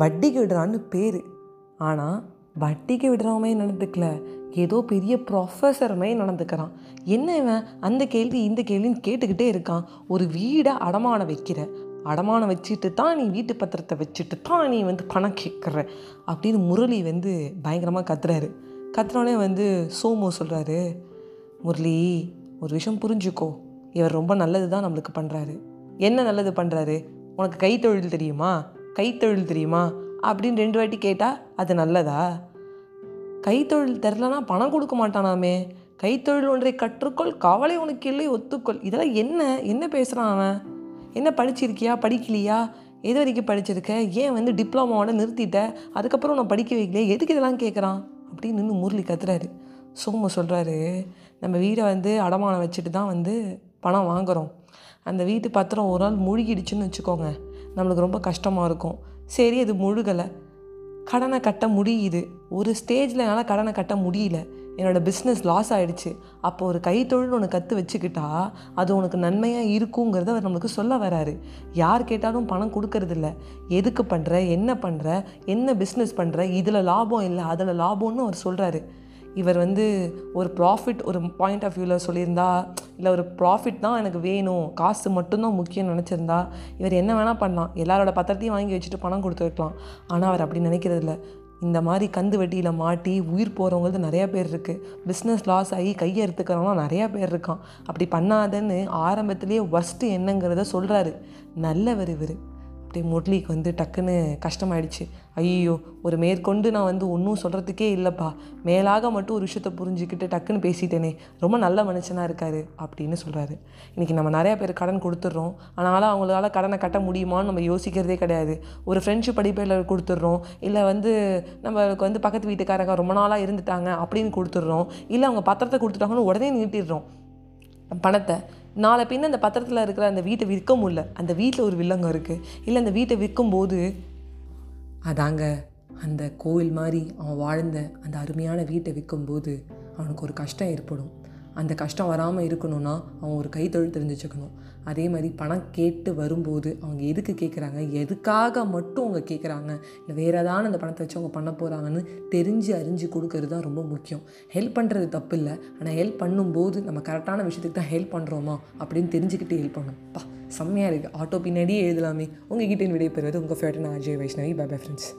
வட்டிக்கு விடுறான்னு பேர். ஆனால் வட்டிக்கு விடுறவமே நடந்துக்கல. ஏதோ பெரிய ப்ரொஃபஸருமே நடந்துக்கிறான். என்ன இவன்? அந்த கேள்வி இந்த கேள்வின்னு கேட்டுக்கிட்டே இருக்கான். ஒரு வீடை அடமானம் வைக்கிற. அடமானம் வச்சுட்டு தான் நீ வீட்டு பத்திரத்தை வச்சுட்டு தான் நீ வந்து பணம் கேட்குற அப்படின்னு முரளி வந்து பயங்கரமாக கத்துறாரு. கத்துறோடனே வந்து சோமோ சொல்கிறாரு முரளி ஒரு விஷயம் புரிஞ்சுக்கோ. இவர் ரொம்ப நல்லது தான் நம்மளுக்கு பண்ணுறாரு என்ன நல்லது பண்ணுறாரு உனக்கு கைத்தொழில் தெரியுமா? கைத்தொழில் தெரியுமா? அப்படின்னு ரெண்டு வாட்டி கேட்டால் அது நல்லதா? கைத்தொழில் தெரிலனா பணம் கொடுக்க மாட்டானாமே. கைத்தொழில் ஒன்றை கற்றுக்கொள் கவலை உனக்கு இல்லை ஒத்துக்கொள். இதெல்லாம் என்ன? என்ன பேசுகிறான் அவன்? என்ன படிச்சிருக்கியா? படிக்கலையா? எது வரைக்கும் படிச்சிருக்க? ஏன் வந்து டிப்ளமாவோட நிறுத்திட்ட? அதுக்கப்புறம் நான் படிக்க வைக்கலையே? எதுக்கு இதெல்லாம் கேட்குறான் அப்படின்னு நின்று முரளி கத்துறாரு. சோமு சொல்கிறாரு நம்ம வீடை வந்து அடமானம் வச்சுட்டு தான் வந்து பணம் வாங்குகிறோம் அந்த வீட்டு பத்திரம் ஒரு நாள் மூழ்கிடுச்சுன்னு வச்சுக்கோங்க. நம்மளுக்கு ரொம்ப கஷ்டமாக இருக்கும். சரி அது முழுகலை. கடனை கட்ட முடியுது. ஒரு ஸ்டேஜில் என்னால் கடனை கட்ட முடியல. என்னோடய பிஸ்னஸ் லாஸ் ஆகிடுச்சு அப்போ ஒரு கைத்தொழில் ஒன்று கற்று வச்சுக்கிட்டா அது உனக்கு நன்மையாக இருக்குங்கிறத அவர் நம்மளுக்கு சொல்ல வராரு. யார் கேட்டாலும் பணம் கொடுக்கறதில்ல. எதுக்கு பண்ணுற என்ன பண்ணுற என்ன பிஸ்னஸ் பண்ணுற இதில் லாபம் இல்லை அதில் லாபம்னு அவர் சொல்கிறாரு இவர் வந்து ஒரு ப்ராஃபிட் ஒரு பாயிண்ட் ஆஃப் வியூவில் சொல்லியிருந்தா இல்லை ஒரு ப்ராஃபிட் தான் எனக்கு வேணும். காசு மட்டும்தான் முக்கியம் நினச்சிருந்தா இவர் என்ன வேணால் பண்ணலாம். எல்லாரோட பத்திரத்தையும் வாங்கி வச்சுட்டு பணம் கொடுத்துருக்கலாம். ஆனால் அவர் அப்படி நினைக்கிறது இல்லை இந்த மாதிரி கந்து வெட்டியில் மாட்டி உயிர் போகிறவங்களுக்கு நிறையா பேர் இருக்குது பிஸ்னஸ் லாஸ் ஆகி கையை எடுத்துக்கிறவங்களாம் நிறையா பேர் இருக்கான். அப்படி பண்ணாதன்னு ஆரம்பத்திலேயே ஒஸ்ட்டு என்னங்கிறத சொல்கிறாரு நல்லவர் இவர். அப்படியே முரளிக்கு வந்து டக்குன்னு கஷ்டமாயிடுச்சு. ஐயோ ஒரு மேற்கொண்டு நான் வந்து ஒன்றும் சொல்கிறதுக்கே இல்லைப்பா. மேலாக மட்டும் ஒரு விஷயத்த புரிஞ்சுக்கிட்டு டக்குன்னு பேசிட்டேனே. ரொம்ப நல்ல மனுஷனாக இருக்காரு அப்படின்னு சொல்கிறாரு இன்றைக்கி நம்ம நிறையா பேர் கடன் கொடுத்துட்றோம். ஆனாலும் அவங்களால கடனை கட்ட முடியுமான்னு நம்ம யோசிக்கிறதே கிடையாது. ஒரு ஃப்ரெண்ட்ஷிப் அடிப்படையில் கொடுத்துட்றோம். இல்லை வந்து நம்மளுக்கு வந்து பக்கத்து வீட்டுக்காரங்க ரொம்ப நாளாக இருந்துட்டாங்க அப்படின்னு கொடுத்துட்றோம். இல்லை அவங்க பத்திரத்தை கொடுத்துட்டாங்கன்னு உடனே நீட்டிடுறோம். பணத்தை நாளை பின்ன அந்த பத்திரத்தில் இருக்கிற அந்த வீட்டை விற்க முடியல. அந்த வீட்டில் ஒரு வில்லங்கம் இருக்குது இல்லை அந்த வீட்டை விற்கும்போது அதாங்க அந்த கோவில் மாதிரி அவன் வாழ்ந்த அந்த அருமையான வீட்டை விற்கும்போது அவனுக்கு ஒரு கஷ்டம் ஏற்படும். அந்த கஷ்டம் வராமல் இருக்கணும்னா அவன் ஒரு கைத்தொழில் தெரிஞ்சு வச்சுக்கணும். அதே மாதிரி பணம் கேட்டு வரும்போது அவங்க எதுக்கு கேட்குறாங்க எதுக்காக மட்டும் அவங்க கேட்குறாங்க இல்லை வேறு ஏதாவது அந்த பணத்தை வச்சு அவங்க பண்ண போகிறாங்கன்னு தெரிஞ்சு அறிஞ்சு கொடுக்கறது தான் ரொம்ப முக்கியம். ஹெல்ப் பண்ணுறது தப்பு இல்லை. ஆனால் ஹெல்ப் பண்ணும்போது நம்ம கரெக்டான விஷயத்துக்கு தான் ஹெல்ப் பண்ணுறோமா அப்படின்னு தெரிஞ்சுக்கிட்டு ஹெல்ப் பண்ணணும். பா செம்மையாக இருக்குது ஆட்டோ பின்னாடியே எழுதலாமே. உங்ககிட்ட விடை பெறுவது உங்கள் ஃபேவரட் நான் Ajay Vaishnavi bye bye friends